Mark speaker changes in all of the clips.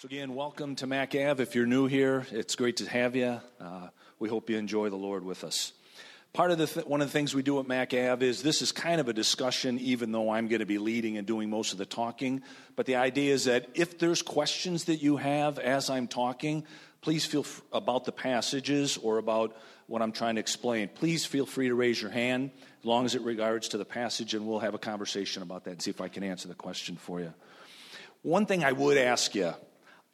Speaker 1: So, again, welcome to Mac Ave. If you're new here, it's great to have you. Uh, we hope you enjoy the Lord with us. Part of the th- one of the things we do at Mac Ave is this is kind of a discussion, even though I'm going to be leading and doing most of the talking. But the idea is that if there's questions that you have as I'm talking, please feel f- about the passages or about what I'm trying to explain. Please feel free to raise your hand as long as it regards to the passage, and we'll have a conversation about that and see if I can answer the question for you. One thing I would ask you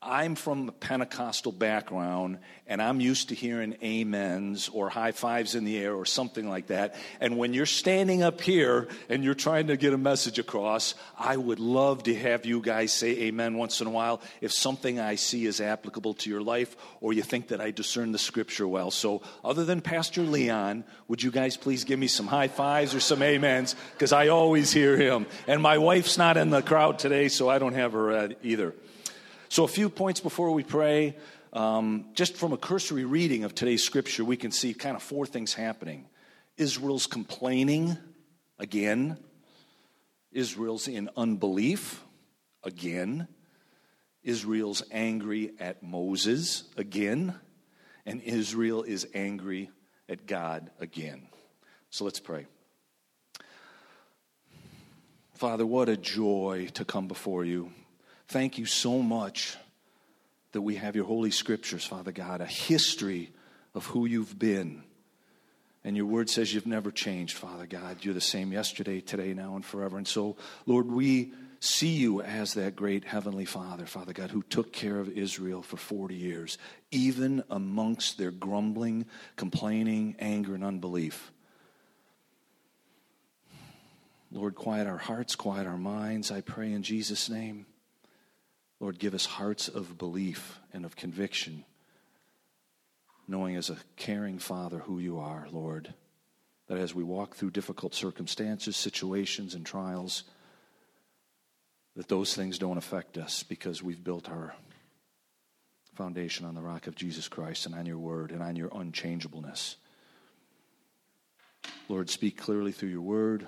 Speaker 1: I'm from a Pentecostal background, and I'm used to hearing amens or high fives in the air or something like that. And when you're standing up here and you're trying to get a message across, I would love to have you guys say amen once in a while if something I see is applicable to your life or you think that I discern the scripture well. So, other than Pastor Leon, would you guys please give me some high fives or some amens? Because I always hear him. And my wife's not in the crowd today, so I don't have her uh, either. So, a few points before we pray. Um, just from a cursory reading of today's scripture, we can see kind of four things happening Israel's complaining again, Israel's in unbelief again, Israel's angry at Moses again, and Israel is angry at God again. So, let's pray. Father, what a joy to come before you. Thank you so much that we have your Holy Scriptures, Father God, a history of who you've been. And your word says you've never changed, Father God. You're the same yesterday, today, now, and forever. And so, Lord, we see you as that great heavenly Father, Father God, who took care of Israel for 40 years, even amongst their grumbling, complaining, anger, and unbelief. Lord, quiet our hearts, quiet our minds, I pray in Jesus' name. Lord, give us hearts of belief and of conviction, knowing as a caring Father who you are, Lord, that as we walk through difficult circumstances, situations, and trials, that those things don't affect us because we've built our foundation on the rock of Jesus Christ and on your word and on your unchangeableness. Lord, speak clearly through your word.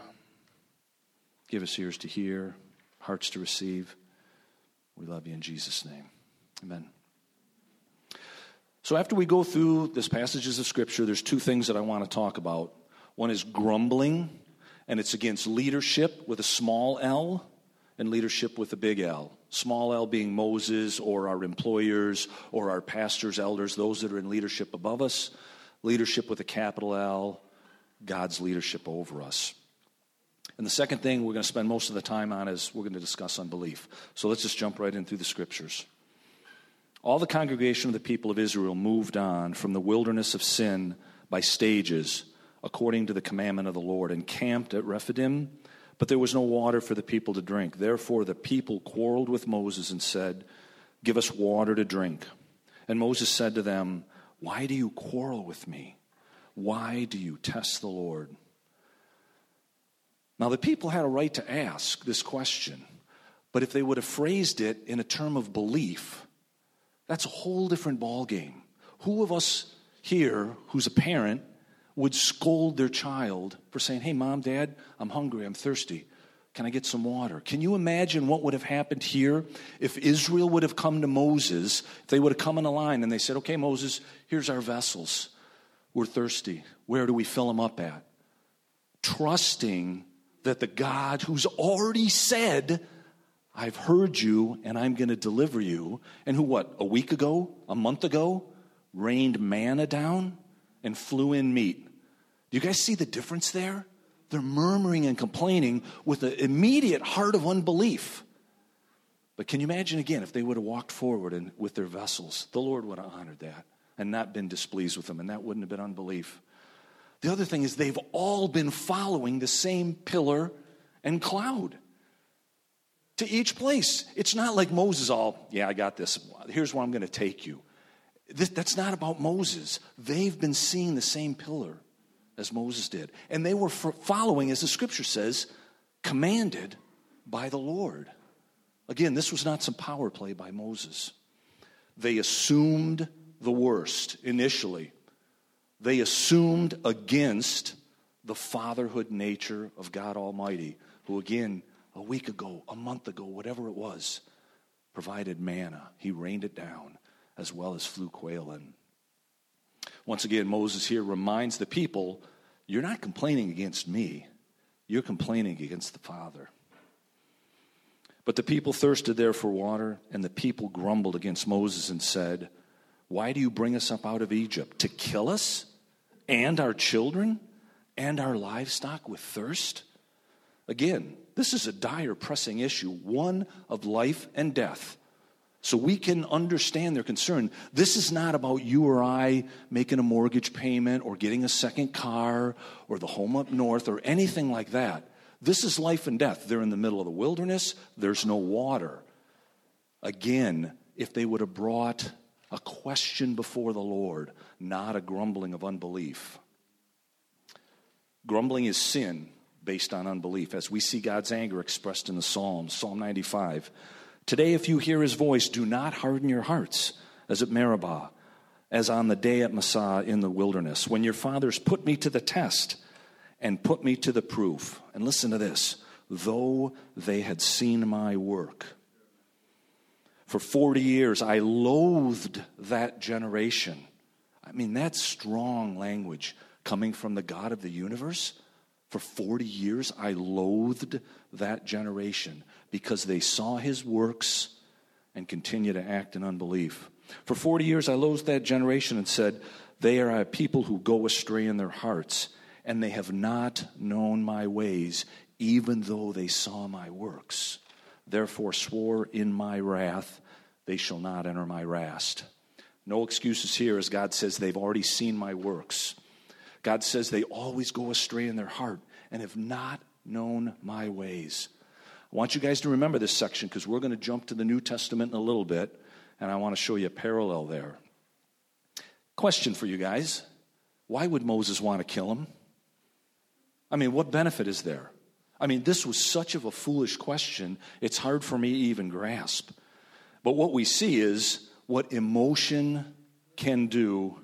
Speaker 1: Give us ears to hear, hearts to receive. We love you in Jesus' name. Amen. So, after we go through this passages of Scripture, there's two things that I want to talk about. One is grumbling, and it's against leadership with a small l, and leadership with a big L. Small l being Moses or our employers or our pastors, elders, those that are in leadership above us. Leadership with a capital L, God's leadership over us. And the second thing we're going to spend most of the time on is we're going to discuss unbelief. So let's just jump right in through the scriptures. All the congregation of the people of Israel moved on from the wilderness of sin by stages, according to the commandment of the Lord, and camped at Rephidim, but there was no water for the people to drink. Therefore, the people quarreled with Moses and said, Give us water to drink. And Moses said to them, Why do you quarrel with me? Why do you test the Lord? Now, the people had a right to ask this question, but if they would have phrased it in a term of belief, that's a whole different ballgame. Who of us here who's a parent would scold their child for saying, Hey, mom, dad, I'm hungry, I'm thirsty. Can I get some water? Can you imagine what would have happened here if Israel would have come to Moses? If they would have come in a line and they said, Okay, Moses, here's our vessels. We're thirsty. Where do we fill them up at? Trusting that the God who's already said, I've heard you and I'm going to deliver you, and who, what, a week ago, a month ago, rained manna down and flew in meat. Do you guys see the difference there? They're murmuring and complaining with an immediate heart of unbelief. But can you imagine again if they would have walked forward and with their vessels? The Lord would have honored that and not been displeased with them, and that wouldn't have been unbelief. The other thing is they've all been following the same pillar and cloud to each place. It's not like Moses, all, yeah, I got this. Here's where I'm going to take you. This, that's not about Moses. They've been seeing the same pillar as Moses did. And they were following, as the scripture says, commanded by the Lord. Again, this was not some power play by Moses. They assumed the worst initially they assumed against the fatherhood nature of God Almighty, who, again, a week ago, a month ago, whatever it was, provided manna. He rained it down, as well as flew quail in. Once again, Moses here reminds the people you're not complaining against me, you're complaining against the Father. But the people thirsted there for water, and the people grumbled against Moses and said, Why do you bring us up out of Egypt? To kill us and our children and our livestock with thirst? Again, this is a dire, pressing issue, one of life and death. So we can understand their concern. This is not about you or I making a mortgage payment or getting a second car or the home up north or anything like that. This is life and death. They're in the middle of the wilderness, there's no water. Again, if they would have brought a question before the Lord, not a grumbling of unbelief. Grumbling is sin based on unbelief, as we see God's anger expressed in the Psalms. Psalm 95. Today, if you hear his voice, do not harden your hearts, as at Meribah, as on the day at Massah in the wilderness, when your fathers put me to the test and put me to the proof. And listen to this though they had seen my work. For 40 years, I loathed that generation. I mean, that's strong language coming from the God of the universe. For 40 years, I loathed that generation because they saw his works and continue to act in unbelief. For 40 years, I loathed that generation and said, They are a people who go astray in their hearts and they have not known my ways, even though they saw my works. Therefore, swore in my wrath, they shall not enter my rest. No excuses here, as God says they've already seen my works. God says they always go astray in their heart and have not known my ways. I want you guys to remember this section because we're going to jump to the New Testament in a little bit, and I want to show you a parallel there. Question for you guys Why would Moses want to kill him? I mean, what benefit is there? I mean, this was such of a foolish question, it's hard for me to even grasp. But what we see is what emotion can do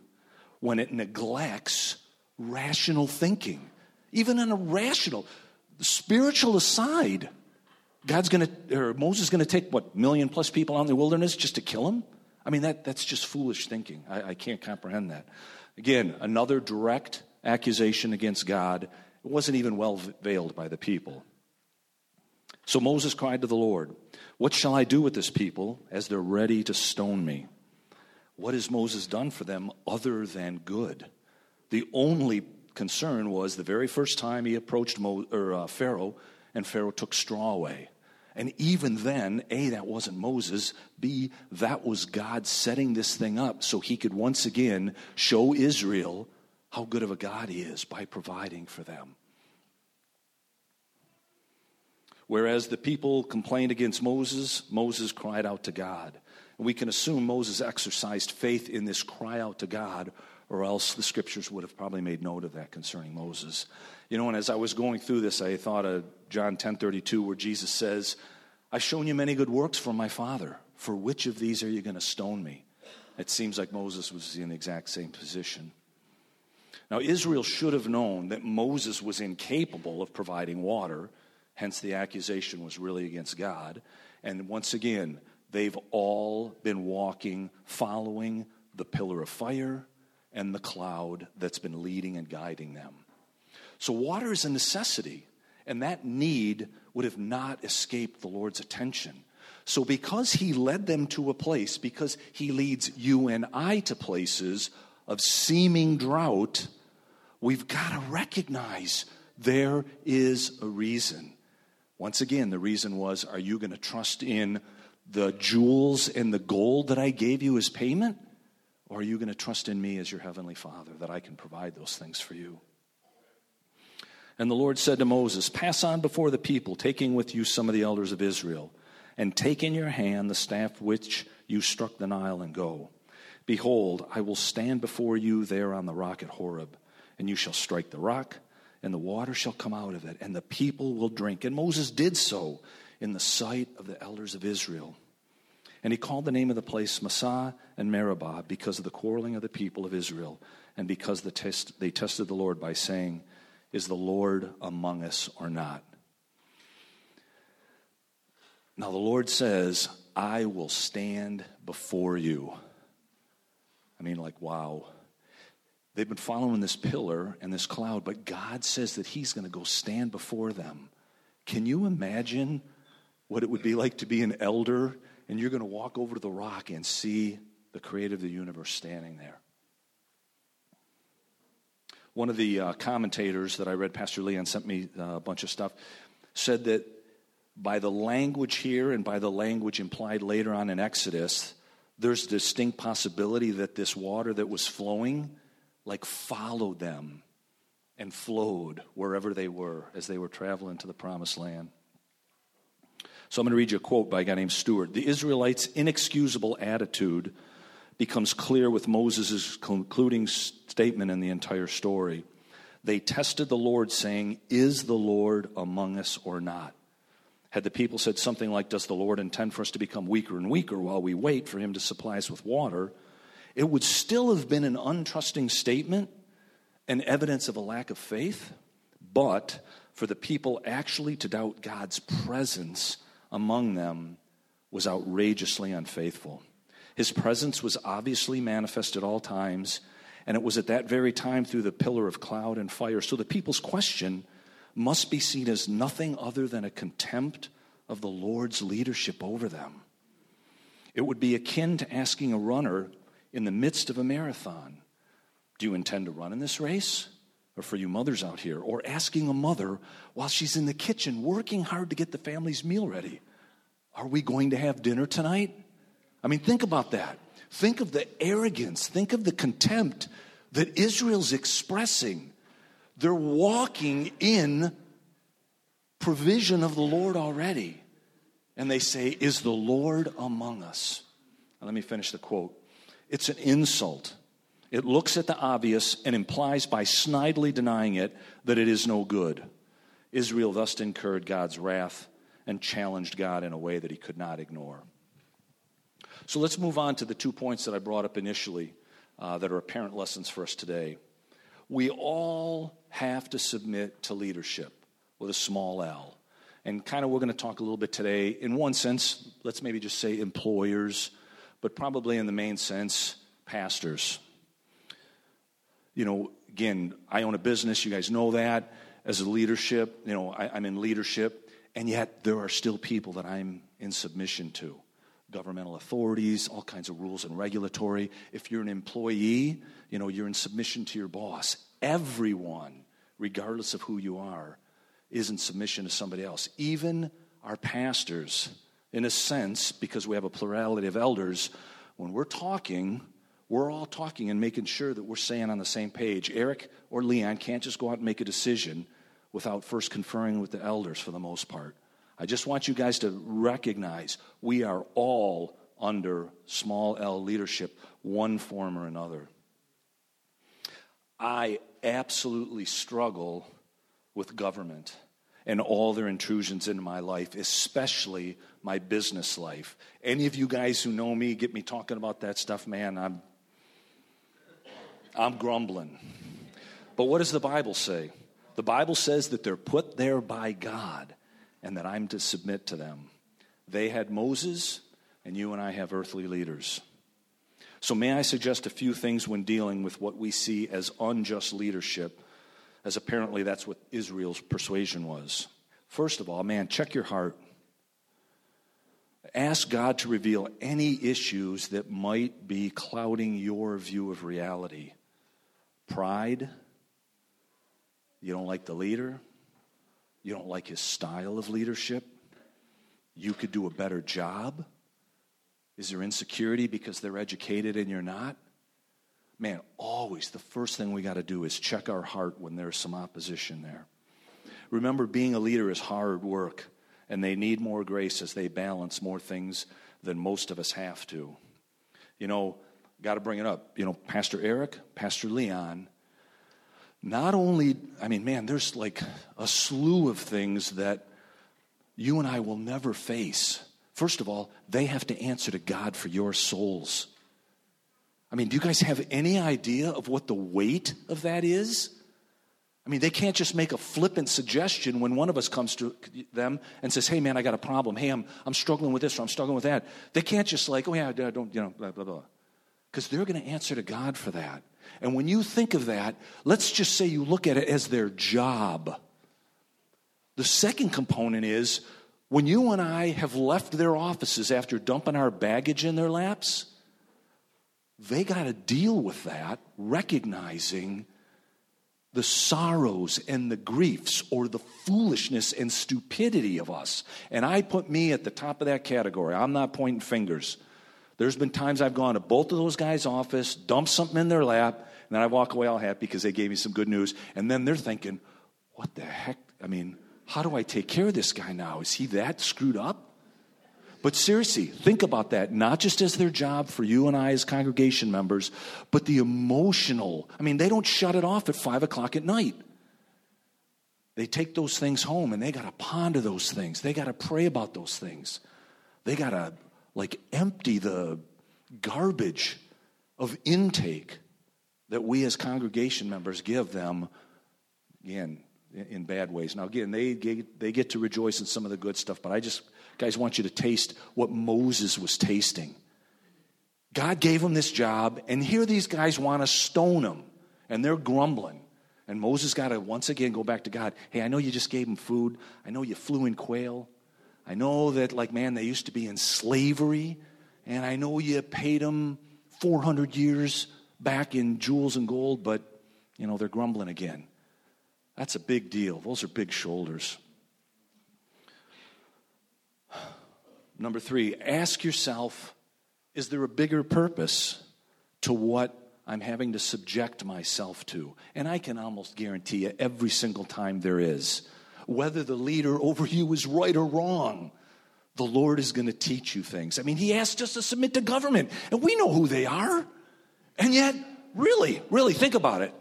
Speaker 1: when it neglects rational thinking. Even in a rational, spiritual aside, God's going to, or Moses is going to take what, million plus people out in the wilderness just to kill him? I mean, that, that's just foolish thinking. I, I can't comprehend that. Again, another direct accusation against God it wasn't even well veiled by the people. So Moses cried to the Lord, What shall I do with this people as they're ready to stone me? What has Moses done for them other than good? The only concern was the very first time he approached Mo, or, uh, Pharaoh, and Pharaoh took straw away. And even then, A, that wasn't Moses. B, that was God setting this thing up so he could once again show Israel how good of a God He is by providing for them. Whereas the people complained against Moses, Moses cried out to God. And we can assume Moses exercised faith in this cry out to God, or else the scriptures would have probably made note of that concerning Moses. You know, and as I was going through this, I thought of John 10 32, where Jesus says, I've shown you many good works from my Father. For which of these are you going to stone me? It seems like Moses was in the exact same position. Now, Israel should have known that Moses was incapable of providing water, hence, the accusation was really against God. And once again, they've all been walking, following the pillar of fire and the cloud that's been leading and guiding them. So, water is a necessity, and that need would have not escaped the Lord's attention. So, because He led them to a place, because He leads you and I to places of seeming drought, we've got to recognize there is a reason. Once again, the reason was are you going to trust in the jewels and the gold that I gave you as payment? Or are you going to trust in me as your heavenly Father that I can provide those things for you? And the Lord said to Moses, Pass on before the people, taking with you some of the elders of Israel, and take in your hand the staff which you struck the Nile, and go. Behold, I will stand before you there on the rock at Horeb, and you shall strike the rock, and the water shall come out of it, and the people will drink. And Moses did so in the sight of the elders of Israel. And he called the name of the place Massah and Meribah because of the quarreling of the people of Israel, and because the test, they tested the Lord by saying, Is the Lord among us or not? Now the Lord says, I will stand before you. I mean, like, wow. They've been following this pillar and this cloud, but God says that He's going to go stand before them. Can you imagine what it would be like to be an elder and you're going to walk over to the rock and see the creator of the universe standing there? One of the uh, commentators that I read, Pastor Leon sent me uh, a bunch of stuff, said that by the language here and by the language implied later on in Exodus, there's distinct possibility that this water that was flowing like followed them and flowed wherever they were as they were traveling to the promised land. So I'm going to read you a quote by a guy named Stuart. The Israelites' inexcusable attitude becomes clear with Moses' concluding statement in the entire story. They tested the Lord, saying, Is the Lord among us or not? Had the people said something like, Does the Lord intend for us to become weaker and weaker while we wait for him to supply us with water? It would still have been an untrusting statement and evidence of a lack of faith, but for the people actually to doubt God's presence among them was outrageously unfaithful. His presence was obviously manifest at all times, and it was at that very time through the pillar of cloud and fire. So the people's question must be seen as nothing other than a contempt of the Lord's leadership over them. It would be akin to asking a runner in the midst of a marathon, Do you intend to run in this race? Or for you mothers out here, or asking a mother while she's in the kitchen working hard to get the family's meal ready, Are we going to have dinner tonight? I mean, think about that. Think of the arrogance, think of the contempt that Israel's expressing. They're walking in provision of the Lord already. And they say, Is the Lord among us? Let me finish the quote. It's an insult. It looks at the obvious and implies by snidely denying it that it is no good. Israel thus incurred God's wrath and challenged God in a way that he could not ignore. So let's move on to the two points that I brought up initially uh, that are apparent lessons for us today. We all have to submit to leadership with a small l. And kind of we're going to talk a little bit today, in one sense, let's maybe just say employers, but probably in the main sense, pastors. You know, again, I own a business, you guys know that. As a leadership, you know, I, I'm in leadership, and yet there are still people that I'm in submission to governmental authorities, all kinds of rules and regulatory. If you're an employee, you know, you're in submission to your boss. Everyone, regardless of who you are, is in submission to somebody else. Even our pastors, in a sense, because we have a plurality of elders, when we're talking, we're all talking and making sure that we're staying on the same page. Eric or Leon can't just go out and make a decision without first conferring with the elders for the most part. I just want you guys to recognize we are all under small L leadership, one form or another. I absolutely struggle with government and all their intrusions into my life, especially my business life. Any of you guys who know me get me talking about that stuff, man, I'm I'm grumbling. But what does the Bible say? The Bible says that they're put there by God and that I'm to submit to them. They had Moses, and you and I have earthly leaders. So, may I suggest a few things when dealing with what we see as unjust leadership, as apparently that's what Israel's persuasion was. First of all, man, check your heart. Ask God to reveal any issues that might be clouding your view of reality. Pride, you don't like the leader, you don't like his style of leadership? You could do a better job? Is there insecurity because they're educated and you're not? Man, always the first thing we got to do is check our heart when there's some opposition there. Remember, being a leader is hard work, and they need more grace as they balance more things than most of us have to. You know, got to bring it up. You know, Pastor Eric, Pastor Leon, not only, I mean, man, there's like a slew of things that you and I will never face. First of all, they have to answer to God for your souls. I mean, do you guys have any idea of what the weight of that is? I mean, they can't just make a flippant suggestion when one of us comes to them and says, Hey, man, I got a problem. Hey, I'm, I'm struggling with this or I'm struggling with that. They can't just like, Oh, yeah, don't, you know, blah, blah, blah. Because they're going to answer to God for that. And when you think of that, let's just say you look at it as their job. The second component is when you and I have left their offices after dumping our baggage in their laps, they got to deal with that, recognizing the sorrows and the griefs or the foolishness and stupidity of us. And I put me at the top of that category. I'm not pointing fingers. There's been times I've gone to both of those guys' office, dumped something in their lap, and then I walk away all happy because they gave me some good news. And then they're thinking, what the heck? I mean, how do I take care of this guy now? Is he that screwed up? But seriously, think about that, not just as their job for you and I as congregation members, but the emotional. I mean, they don't shut it off at five o'clock at night. They take those things home and they got to ponder those things. They got to pray about those things. They got to like empty the garbage of intake that we as congregation members give them. Again, in bad ways. Now, again, they they get to rejoice in some of the good stuff, but I just, guys, want you to taste what Moses was tasting. God gave him this job, and here these guys want to stone him, and they're grumbling. And Moses got to once again go back to God. Hey, I know you just gave him food. I know you flew in quail. I know that, like, man, they used to be in slavery. And I know you paid them 400 years back in jewels and gold, but, you know, they're grumbling again. That's a big deal. Those are big shoulders. Number three, ask yourself is there a bigger purpose to what I'm having to subject myself to? And I can almost guarantee you every single time there is. Whether the leader over you is right or wrong, the Lord is going to teach you things. I mean, He asked us to submit to government, and we know who they are. And yet, really, really think about it.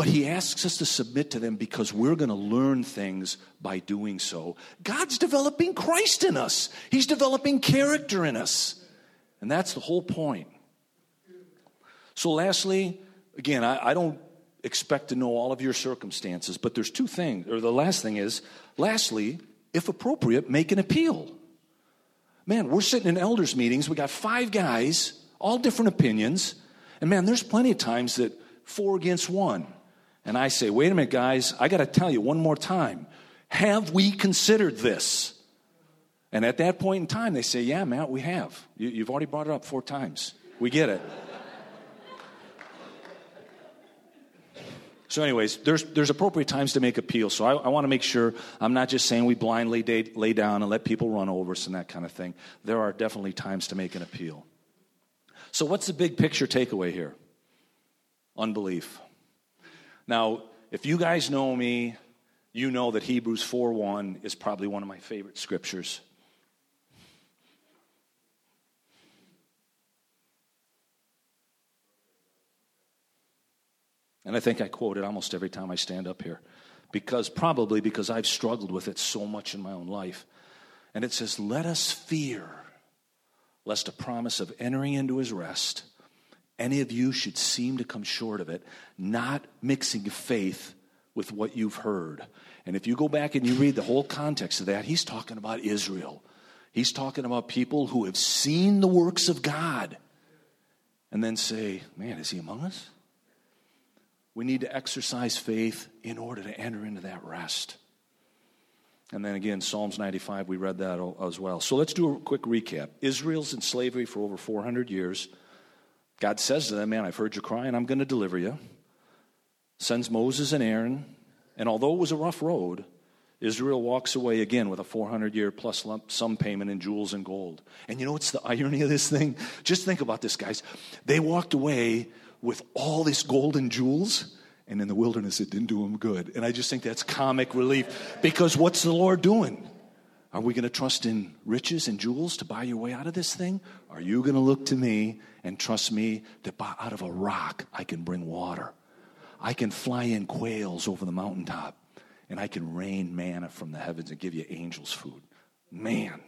Speaker 1: But he asks us to submit to them because we're going to learn things by doing so. God's developing Christ in us, He's developing character in us. And that's the whole point. So, lastly, again, I, I don't expect to know all of your circumstances, but there's two things, or the last thing is, lastly, if appropriate, make an appeal. Man, we're sitting in elders' meetings, we got five guys, all different opinions, and man, there's plenty of times that four against one. And I say, wait a minute, guys, I got to tell you one more time. Have we considered this? And at that point in time, they say, yeah, Matt, we have. You, have already brought it up four times. We get it. So, anyways, there's, there's appropriate times to make appeals. So, I, I want to make sure I'm not just saying we blindly lay, lay down and let people run over us and that kind of thing. There are definitely times to make an appeal. So, what's the big picture takeaway here? Unbelief. Now, if you guys know me, you know that Hebrews 4:1 is probably one of my favorite scriptures. And I think I quote it almost every time I stand up here. Because probably because I've struggled with it so much in my own life. And it says, Let us fear, lest a promise of entering into his rest any of you should seem to come short of it, not mixing faith with what you've heard. And if you go back and you read the whole context of that, he's talking about Israel. He's talking about people who have seen the works of God and then say, Man, is he among us? We need to exercise faith in order to enter into that rest. And then again, Psalms 95, we read that as well. So let's do a quick recap. Israel's in slavery for over 400 years. God says to them, Man, I've heard your cry and I'm going to deliver you. Sends Moses and Aaron. And although it was a rough road, Israel walks away again with a 400 year plus lump sum payment in jewels and gold. And you know what's the irony of this thing? Just think about this, guys. They walked away with all this gold and jewels, and in the wilderness it didn't do them good. And I just think that's comic relief because what's the Lord doing? Are we going to trust in riches and jewels to buy your way out of this thing? Are you going to look to me and trust me that out of a rock I can bring water? I can fly in quails over the mountaintop and I can rain manna from the heavens and give you angels' food. Man.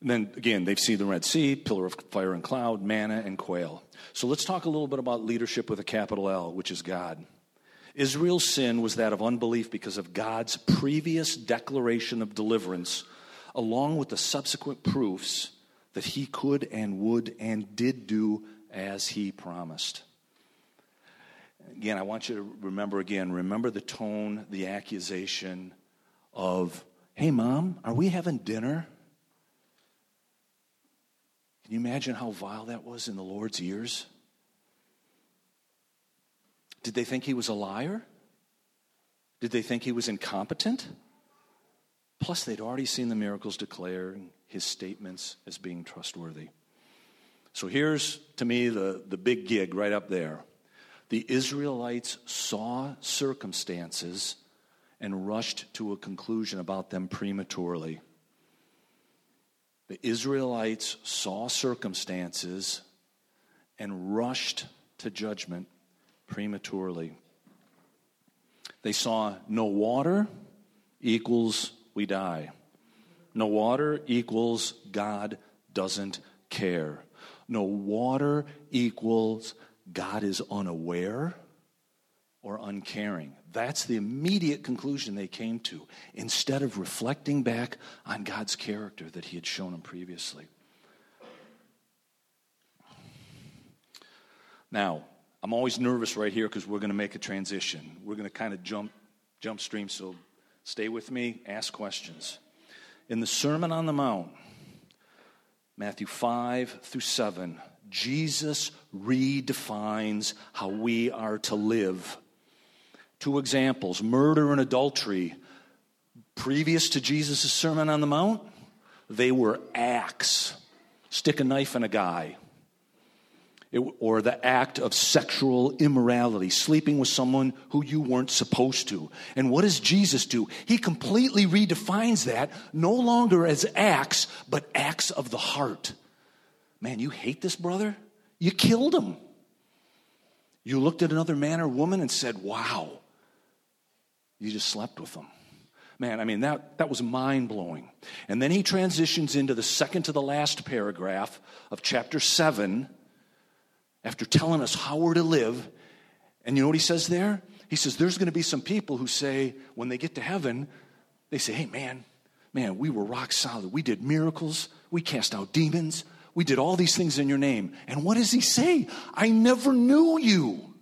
Speaker 1: And then again, they've seen the Red Sea, pillar of fire and cloud, manna, and quail. So let's talk a little bit about leadership with a capital L, which is God. Israel's sin was that of unbelief because of God's previous declaration of deliverance, along with the subsequent proofs that he could and would and did do as he promised. Again, I want you to remember again, remember the tone, the accusation of, hey, mom, are we having dinner? Can you imagine how vile that was in the Lord's ears? Did they think he was a liar? Did they think he was incompetent? Plus, they'd already seen the miracles declaring his statements as being trustworthy. So here's, to me, the, the big gig right up there. The Israelites saw circumstances and rushed to a conclusion about them prematurely. The Israelites saw circumstances and rushed to judgment prematurely. They saw no water equals we die. No water equals God doesn't care. No water equals God is unaware or uncaring. That's the immediate conclusion they came to instead of reflecting back on God's character that He had shown them previously. Now, I'm always nervous right here because we're going to make a transition. We're going to kind of jump, jump stream, so stay with me, ask questions. In the Sermon on the Mount, Matthew 5 through 7, Jesus redefines how we are to live Two examples murder and adultery. Previous to Jesus' Sermon on the Mount, they were acts. Stick a knife in a guy. It, or the act of sexual immorality, sleeping with someone who you weren't supposed to. And what does Jesus do? He completely redefines that, no longer as acts, but acts of the heart. Man, you hate this brother? You killed him. You looked at another man or woman and said, Wow, you just slept with them. Man, I mean, that, that was mind blowing. And then he transitions into the second to the last paragraph of chapter 7 after telling us how we're to live. And you know what he says there? He says, There's going to be some people who say, when they get to heaven, they say, Hey, man, man, we were rock solid. We did miracles. We cast out demons. We did all these things in your name. And what does he say? I never knew you.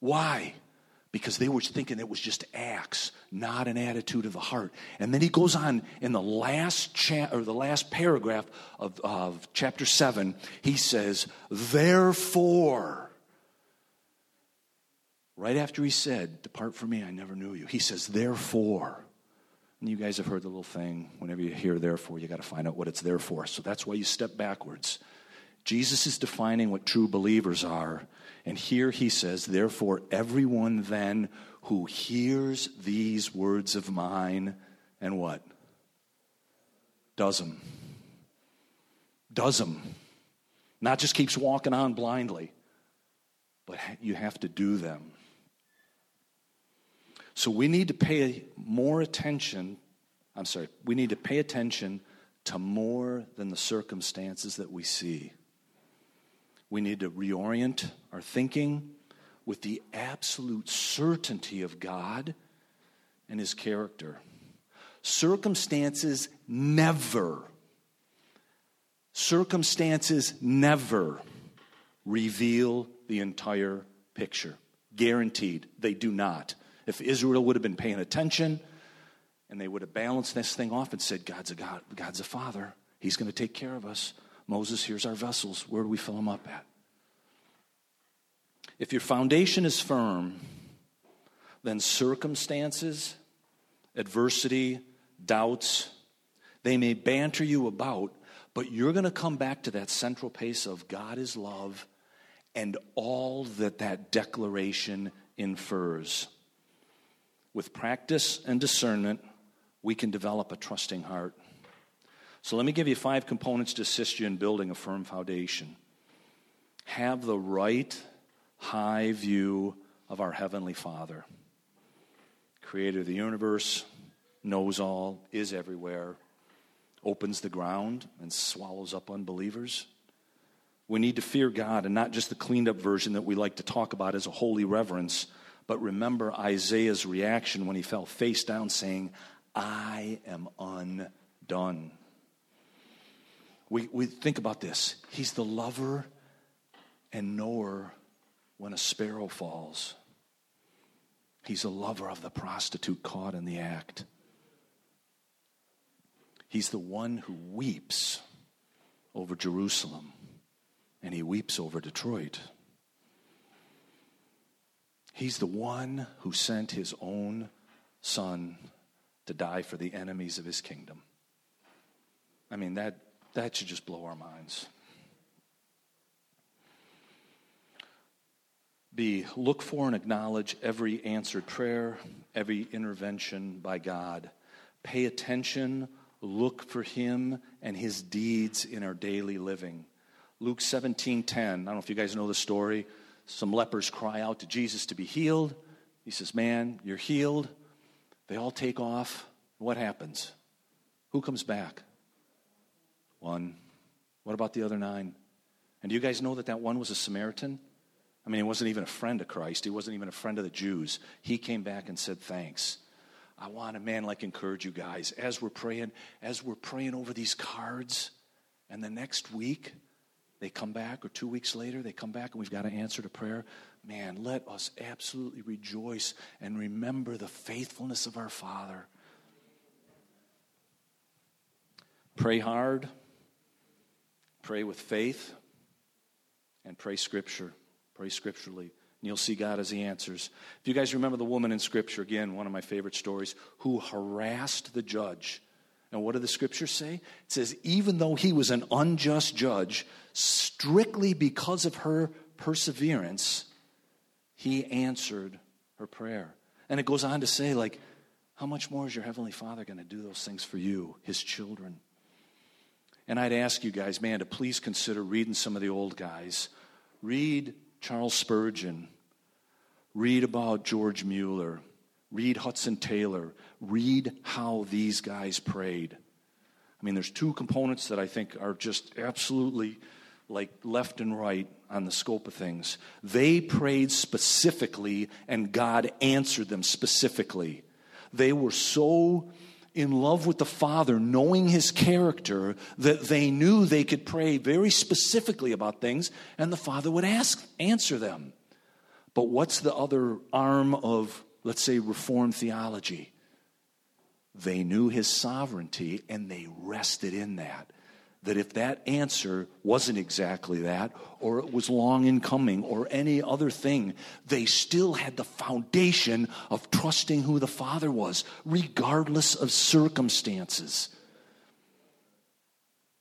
Speaker 1: Why? Because they were thinking it was just acts, not an attitude of the heart. And then he goes on in the last cha- or the last paragraph of, of chapter seven. He says, "Therefore." Right after he said, Depart from me, I never knew you. He says, Therefore. And you guys have heard the little thing. Whenever you hear therefore, you got to find out what it's there for. So that's why you step backwards. Jesus is defining what true believers are and here he says, Therefore, everyone then who hears these words of mine and what? Does them. Does them. Not just keeps walking on blindly, but you have to do them. So we need to pay more attention. I'm sorry, we need to pay attention to more than the circumstances that we see. We need to reorient our thinking with the absolute certainty of God and His character. Circumstances never, circumstances never reveal the entire picture. Guaranteed, they do not. If Israel would have been paying attention and they would have balanced this thing off and said, God's a God, God's a Father, He's going to take care of us. Moses, here's our vessels. Where do we fill them up at? If your foundation is firm, then circumstances, adversity, doubts, they may banter you about, but you're going to come back to that central pace of God is love and all that that declaration infers. With practice and discernment, we can develop a trusting heart. So let me give you five components to assist you in building a firm foundation. Have the right high view of our Heavenly Father, creator of the universe, knows all, is everywhere, opens the ground and swallows up unbelievers. We need to fear God and not just the cleaned up version that we like to talk about as a holy reverence, but remember Isaiah's reaction when he fell face down, saying, I am undone. We, we think about this. He's the lover and knower when a sparrow falls. He's a lover of the prostitute caught in the act. He's the one who weeps over Jerusalem and he weeps over Detroit. He's the one who sent his own son to die for the enemies of his kingdom. I mean, that, that should just blow our minds. B, look for and acknowledge every answered prayer, every intervention by God. Pay attention, look for Him and His deeds in our daily living. Luke 17 10. I don't know if you guys know the story. Some lepers cry out to Jesus to be healed. He says, Man, you're healed. They all take off. What happens? Who comes back? One. What about the other nine? And do you guys know that that one was a Samaritan? I mean, he wasn't even a friend of Christ. He wasn't even a friend of the Jews. He came back and said, Thanks. I want to, man, like encourage you guys as we're praying, as we're praying over these cards, and the next week, they come back, or two weeks later, they come back and we've got to answer to prayer. Man, let us absolutely rejoice and remember the faithfulness of our Father. Pray hard, pray with faith, and pray Scripture. Pray scripturally. And you'll see God as He answers. If you guys remember the woman in Scripture, again, one of my favorite stories, who harassed the judge and what did the scripture say? It says, even though he was an unjust judge, strictly because of her perseverance, he answered her prayer. And it goes on to say, like, how much more is your Heavenly Father going to do those things for you, his children? And I'd ask you guys, man, to please consider reading some of the old guys. Read Charles Spurgeon. Read about George Mueller. Read Hudson Taylor. Read how these guys prayed. I mean, there's two components that I think are just absolutely like left and right on the scope of things. They prayed specifically, and God answered them specifically. They were so in love with the Father, knowing His character, that they knew they could pray very specifically about things, and the Father would ask, answer them. But what's the other arm of, let's say, Reformed theology? They knew his sovereignty and they rested in that. That if that answer wasn't exactly that, or it was long in coming, or any other thing, they still had the foundation of trusting who the Father was, regardless of circumstances.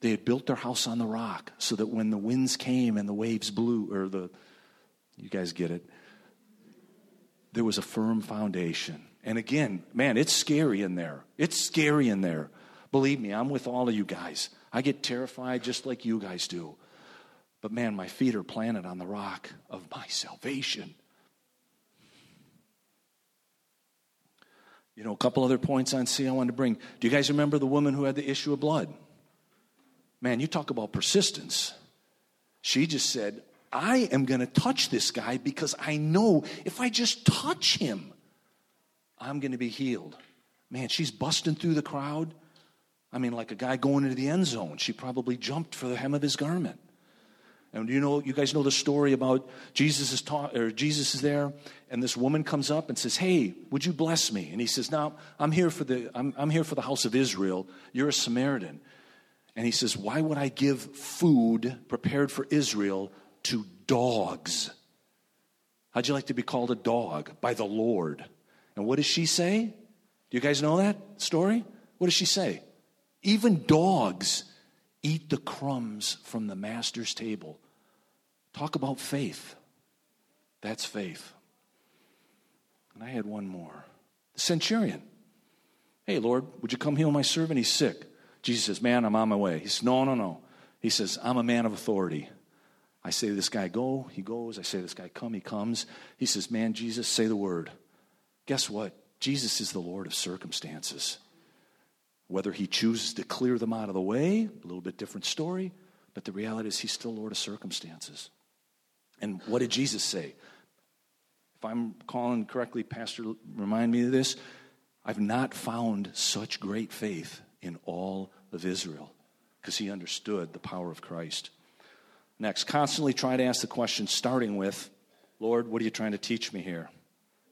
Speaker 1: They had built their house on the rock so that when the winds came and the waves blew, or the, you guys get it, there was a firm foundation. And again, man, it's scary in there. It's scary in there. Believe me, I'm with all of you guys. I get terrified just like you guys do. But man, my feet are planted on the rock of my salvation. You know, a couple other points on C I wanted to bring. Do you guys remember the woman who had the issue of blood? Man, you talk about persistence. She just said, I am going to touch this guy because I know if I just touch him, I'm going to be healed. Man, she's busting through the crowd. I mean, like a guy going into the end zone. She probably jumped for the hem of his garment. And you know, you guys know the story about Jesus is taught, or Jesus is there, and this woman comes up and says, "Hey, would you bless me?" And he says, "No, I'm here for the I'm, I'm here for the house of Israel. You're a Samaritan." And he says, "Why would I give food prepared for Israel to dogs? How'd you like to be called a dog by the Lord?" And what does she say? Do you guys know that story? What does she say? Even dogs eat the crumbs from the master's table. Talk about faith. That's faith. And I had one more. The centurion. Hey, Lord, would you come heal my servant? He's sick. Jesus says, Man, I'm on my way. He says, No, no, no. He says, I'm a man of authority. I say to this guy, Go. He goes. I say to this guy, Come. He comes. He says, Man, Jesus, say the word. Guess what? Jesus is the Lord of circumstances. Whether he chooses to clear them out of the way, a little bit different story, but the reality is he's still Lord of circumstances. And what did Jesus say? If I'm calling correctly, Pastor, remind me of this. I've not found such great faith in all of Israel because he understood the power of Christ. Next, constantly try to ask the question, starting with, Lord, what are you trying to teach me here?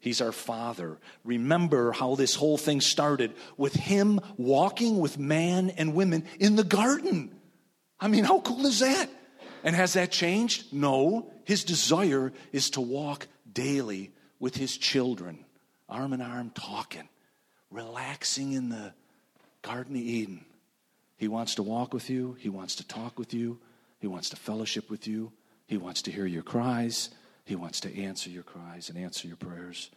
Speaker 1: He's our Father. Remember how this whole thing started with Him walking with man and women in the garden. I mean, how cool is that? And has that changed? No. His desire is to walk daily with His children, arm in arm, talking, relaxing in the Garden of Eden. He wants to walk with you, He wants to talk with you, He wants to fellowship with you, He wants to hear your cries. He wants to answer your cries and answer your prayers.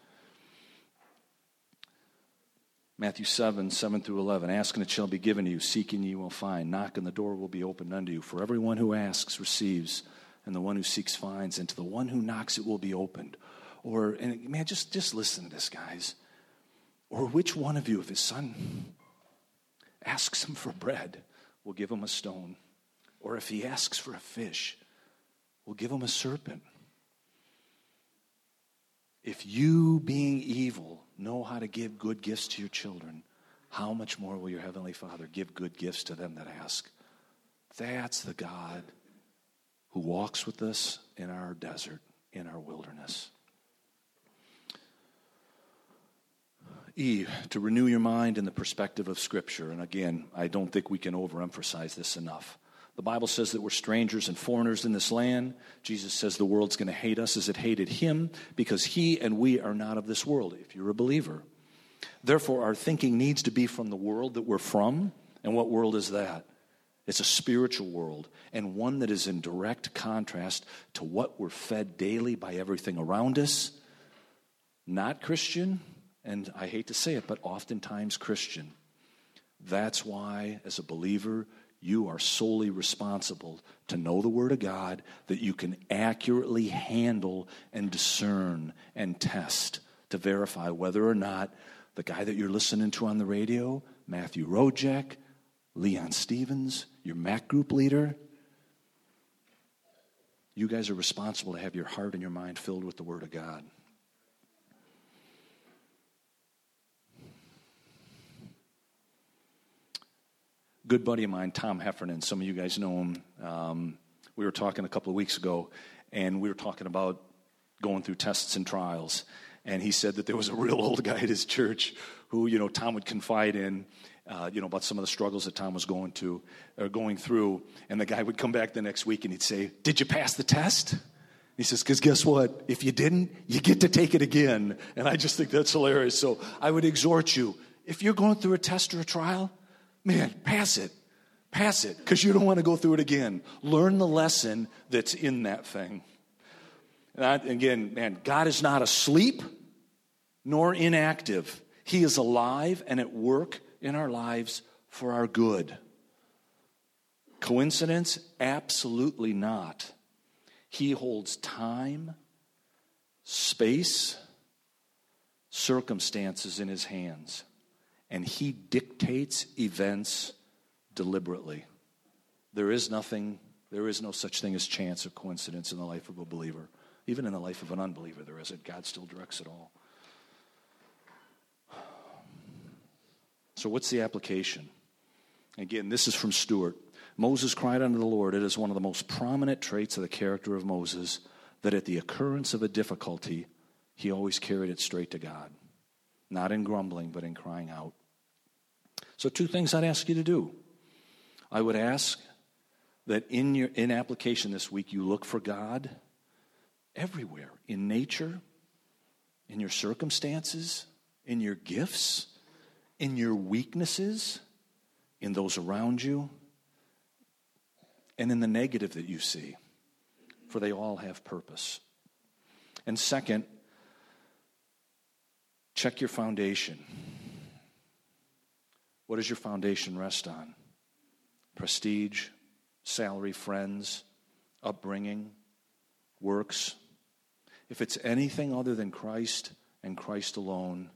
Speaker 1: Matthew 7, 7 through 11. Ask and it shall be given to you. Seek and you will find. Knock and the door will be opened unto you. For everyone who asks receives, and the one who seeks finds, and to the one who knocks it will be opened. Or, and man, just, just listen to this, guys. Or which one of you, if his son asks him for bread, will give him a stone? Or if he asks for a fish, will give him a serpent? If you, being evil, know how to give good gifts to your children, how much more will your Heavenly Father give good gifts to them that ask? That's the God who walks with us in our desert, in our wilderness. E, to renew your mind in the perspective of Scripture. And again, I don't think we can overemphasize this enough. The Bible says that we're strangers and foreigners in this land. Jesus says the world's going to hate us as it hated him because he and we are not of this world, if you're a believer. Therefore, our thinking needs to be from the world that we're from. And what world is that? It's a spiritual world and one that is in direct contrast to what we're fed daily by everything around us. Not Christian, and I hate to say it, but oftentimes Christian. That's why, as a believer, you are solely responsible to know the Word of God that you can accurately handle and discern and test to verify whether or not the guy that you're listening to on the radio, Matthew Rojek, Leon Stevens, your Mac group leader, you guys are responsible to have your heart and your mind filled with the Word of God. Good buddy of mine, Tom Heffernan. Some of you guys know him. Um, we were talking a couple of weeks ago, and we were talking about going through tests and trials. And he said that there was a real old guy at his church who, you know, Tom would confide in, uh, you know, about some of the struggles that Tom was going to or going through. And the guy would come back the next week and he'd say, "Did you pass the test?" He says, because guess what? If you didn't, you get to take it again. And I just think that's hilarious. So I would exhort you if you're going through a test or a trial, man, pass it. Pass it, because you don't want to go through it again. Learn the lesson that's in that thing. And I, again, man, God is not asleep nor inactive. He is alive and at work in our lives for our good. Coincidence? Absolutely not. He holds time, space, circumstances in his hands and he dictates events deliberately. There is nothing, there is no such thing as chance or coincidence in the life of a believer. Even in the life of an unbeliever, there isn't. God still directs it all. So, what's the application? Again, this is from Stuart. Moses cried unto the Lord. It is one of the most prominent traits of the character of Moses that at the occurrence of a difficulty, he always carried it straight to God not in grumbling, but in crying out. So, two things I'd ask you to do. I would ask that in your in application this week you look for God everywhere in nature, in your circumstances, in your gifts, in your weaknesses, in those around you, and in the negative that you see, for they all have purpose. And second, Check your foundation. What does your foundation rest on? Prestige, salary, friends, upbringing, works. If it's anything other than Christ and Christ alone,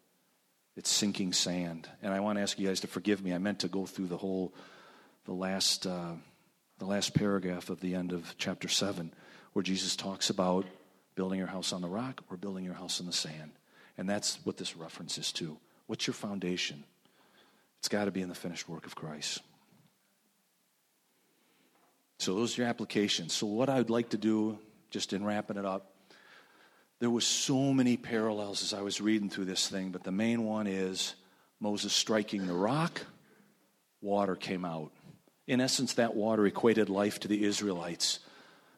Speaker 1: It's sinking sand. And I want to ask you guys to forgive me. I meant to go through the whole, the last, uh, the last paragraph of the end of chapter 7, where Jesus talks about building your house on the rock or building your house on the sand. And that's what this reference is to. What's your foundation? It's got to be in the finished work of Christ. So those are your applications. So what I'd like to do, just in wrapping it up, there was so many parallels as I was reading through this thing, but the main one is Moses striking the rock, water came out. In essence, that water equated life to the Israelites.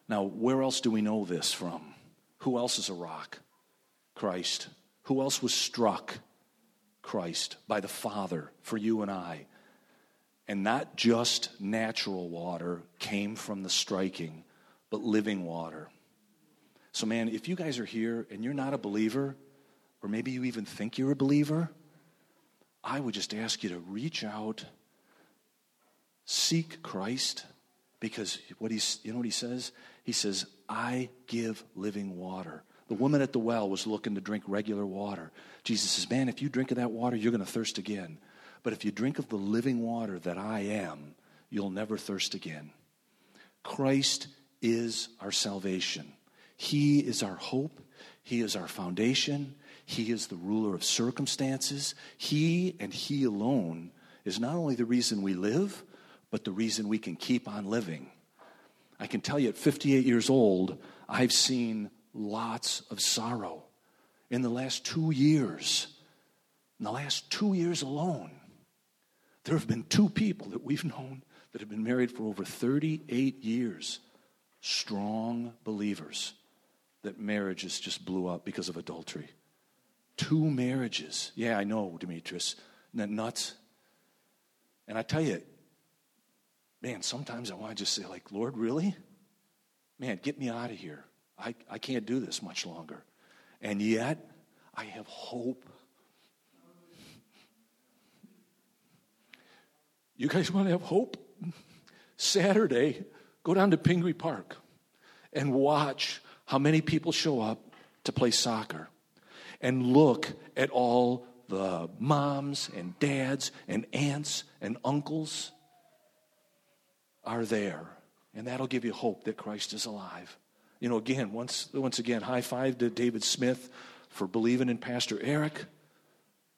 Speaker 1: Now, where else do we know this from? Who else is a rock? Christ. Who else was struck? Christ by the Father for you and I. And not just natural water came from the striking, but living water. So, man, if you guys are here and you're not a believer, or maybe you even think you're a believer, I would just ask you to reach out, seek Christ, because what he's, you know what he says? He says, I give living water. The woman at the well was looking to drink regular water. Jesus says, Man, if you drink of that water, you're going to thirst again. But if you drink of the living water that I am, you'll never thirst again. Christ is our salvation. He is our hope. He is our foundation. He is the ruler of circumstances. He and He alone is not only the reason we live, but the reason we can keep on living. I can tell you at 58 years old, I've seen lots of sorrow. In the last two years, in the last two years alone, there have been two people that we've known that have been married for over 38 years, strong believers, that marriages just blew up because of adultery. Two marriages. Yeah, I know, Demetrius. That nuts? And I tell you, man, sometimes I want to just say, like, Lord, really? Man, get me out of here. I, I can't do this much longer. And yet, I have hope. You guys want to have hope? Saturday, go down to Pingree Park and watch how many people show up to play soccer and look at all the moms and dads and aunts and uncles are there. And that'll give you hope that Christ is alive. You know, again, once, once again, high five to David Smith for believing in Pastor Eric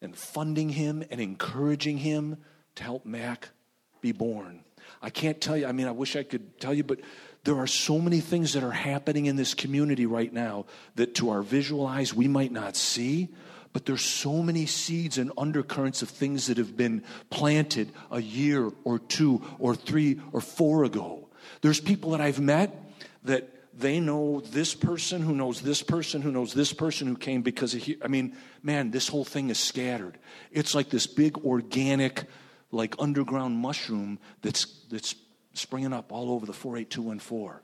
Speaker 1: and funding him and encouraging him to help Mac be born. I can't tell you, I mean, I wish I could tell you, but there are so many things that are happening in this community right now that to our visual eyes we might not see, but there's so many seeds and undercurrents of things that have been planted a year or two or three or four ago. There's people that I've met that they know this person who knows this person who knows this person who came because of here. I mean, man, this whole thing is scattered. It's like this big organic, like underground mushroom that's that's springing up all over the 48214.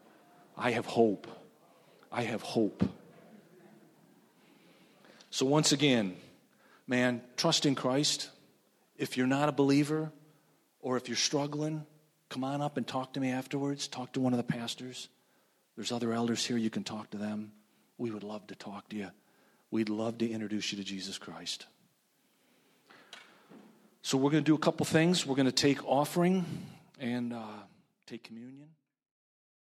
Speaker 1: I have hope. I have hope. So once again, man, trust in Christ. If you're not a believer or if you're struggling, come on up and talk to me afterwards. Talk to one of the pastors. There's other elders here, you can talk to them. We would love to talk to you. We'd love to introduce you to Jesus Christ. So, we're going to do a couple things. We're going to take offering and uh, take communion.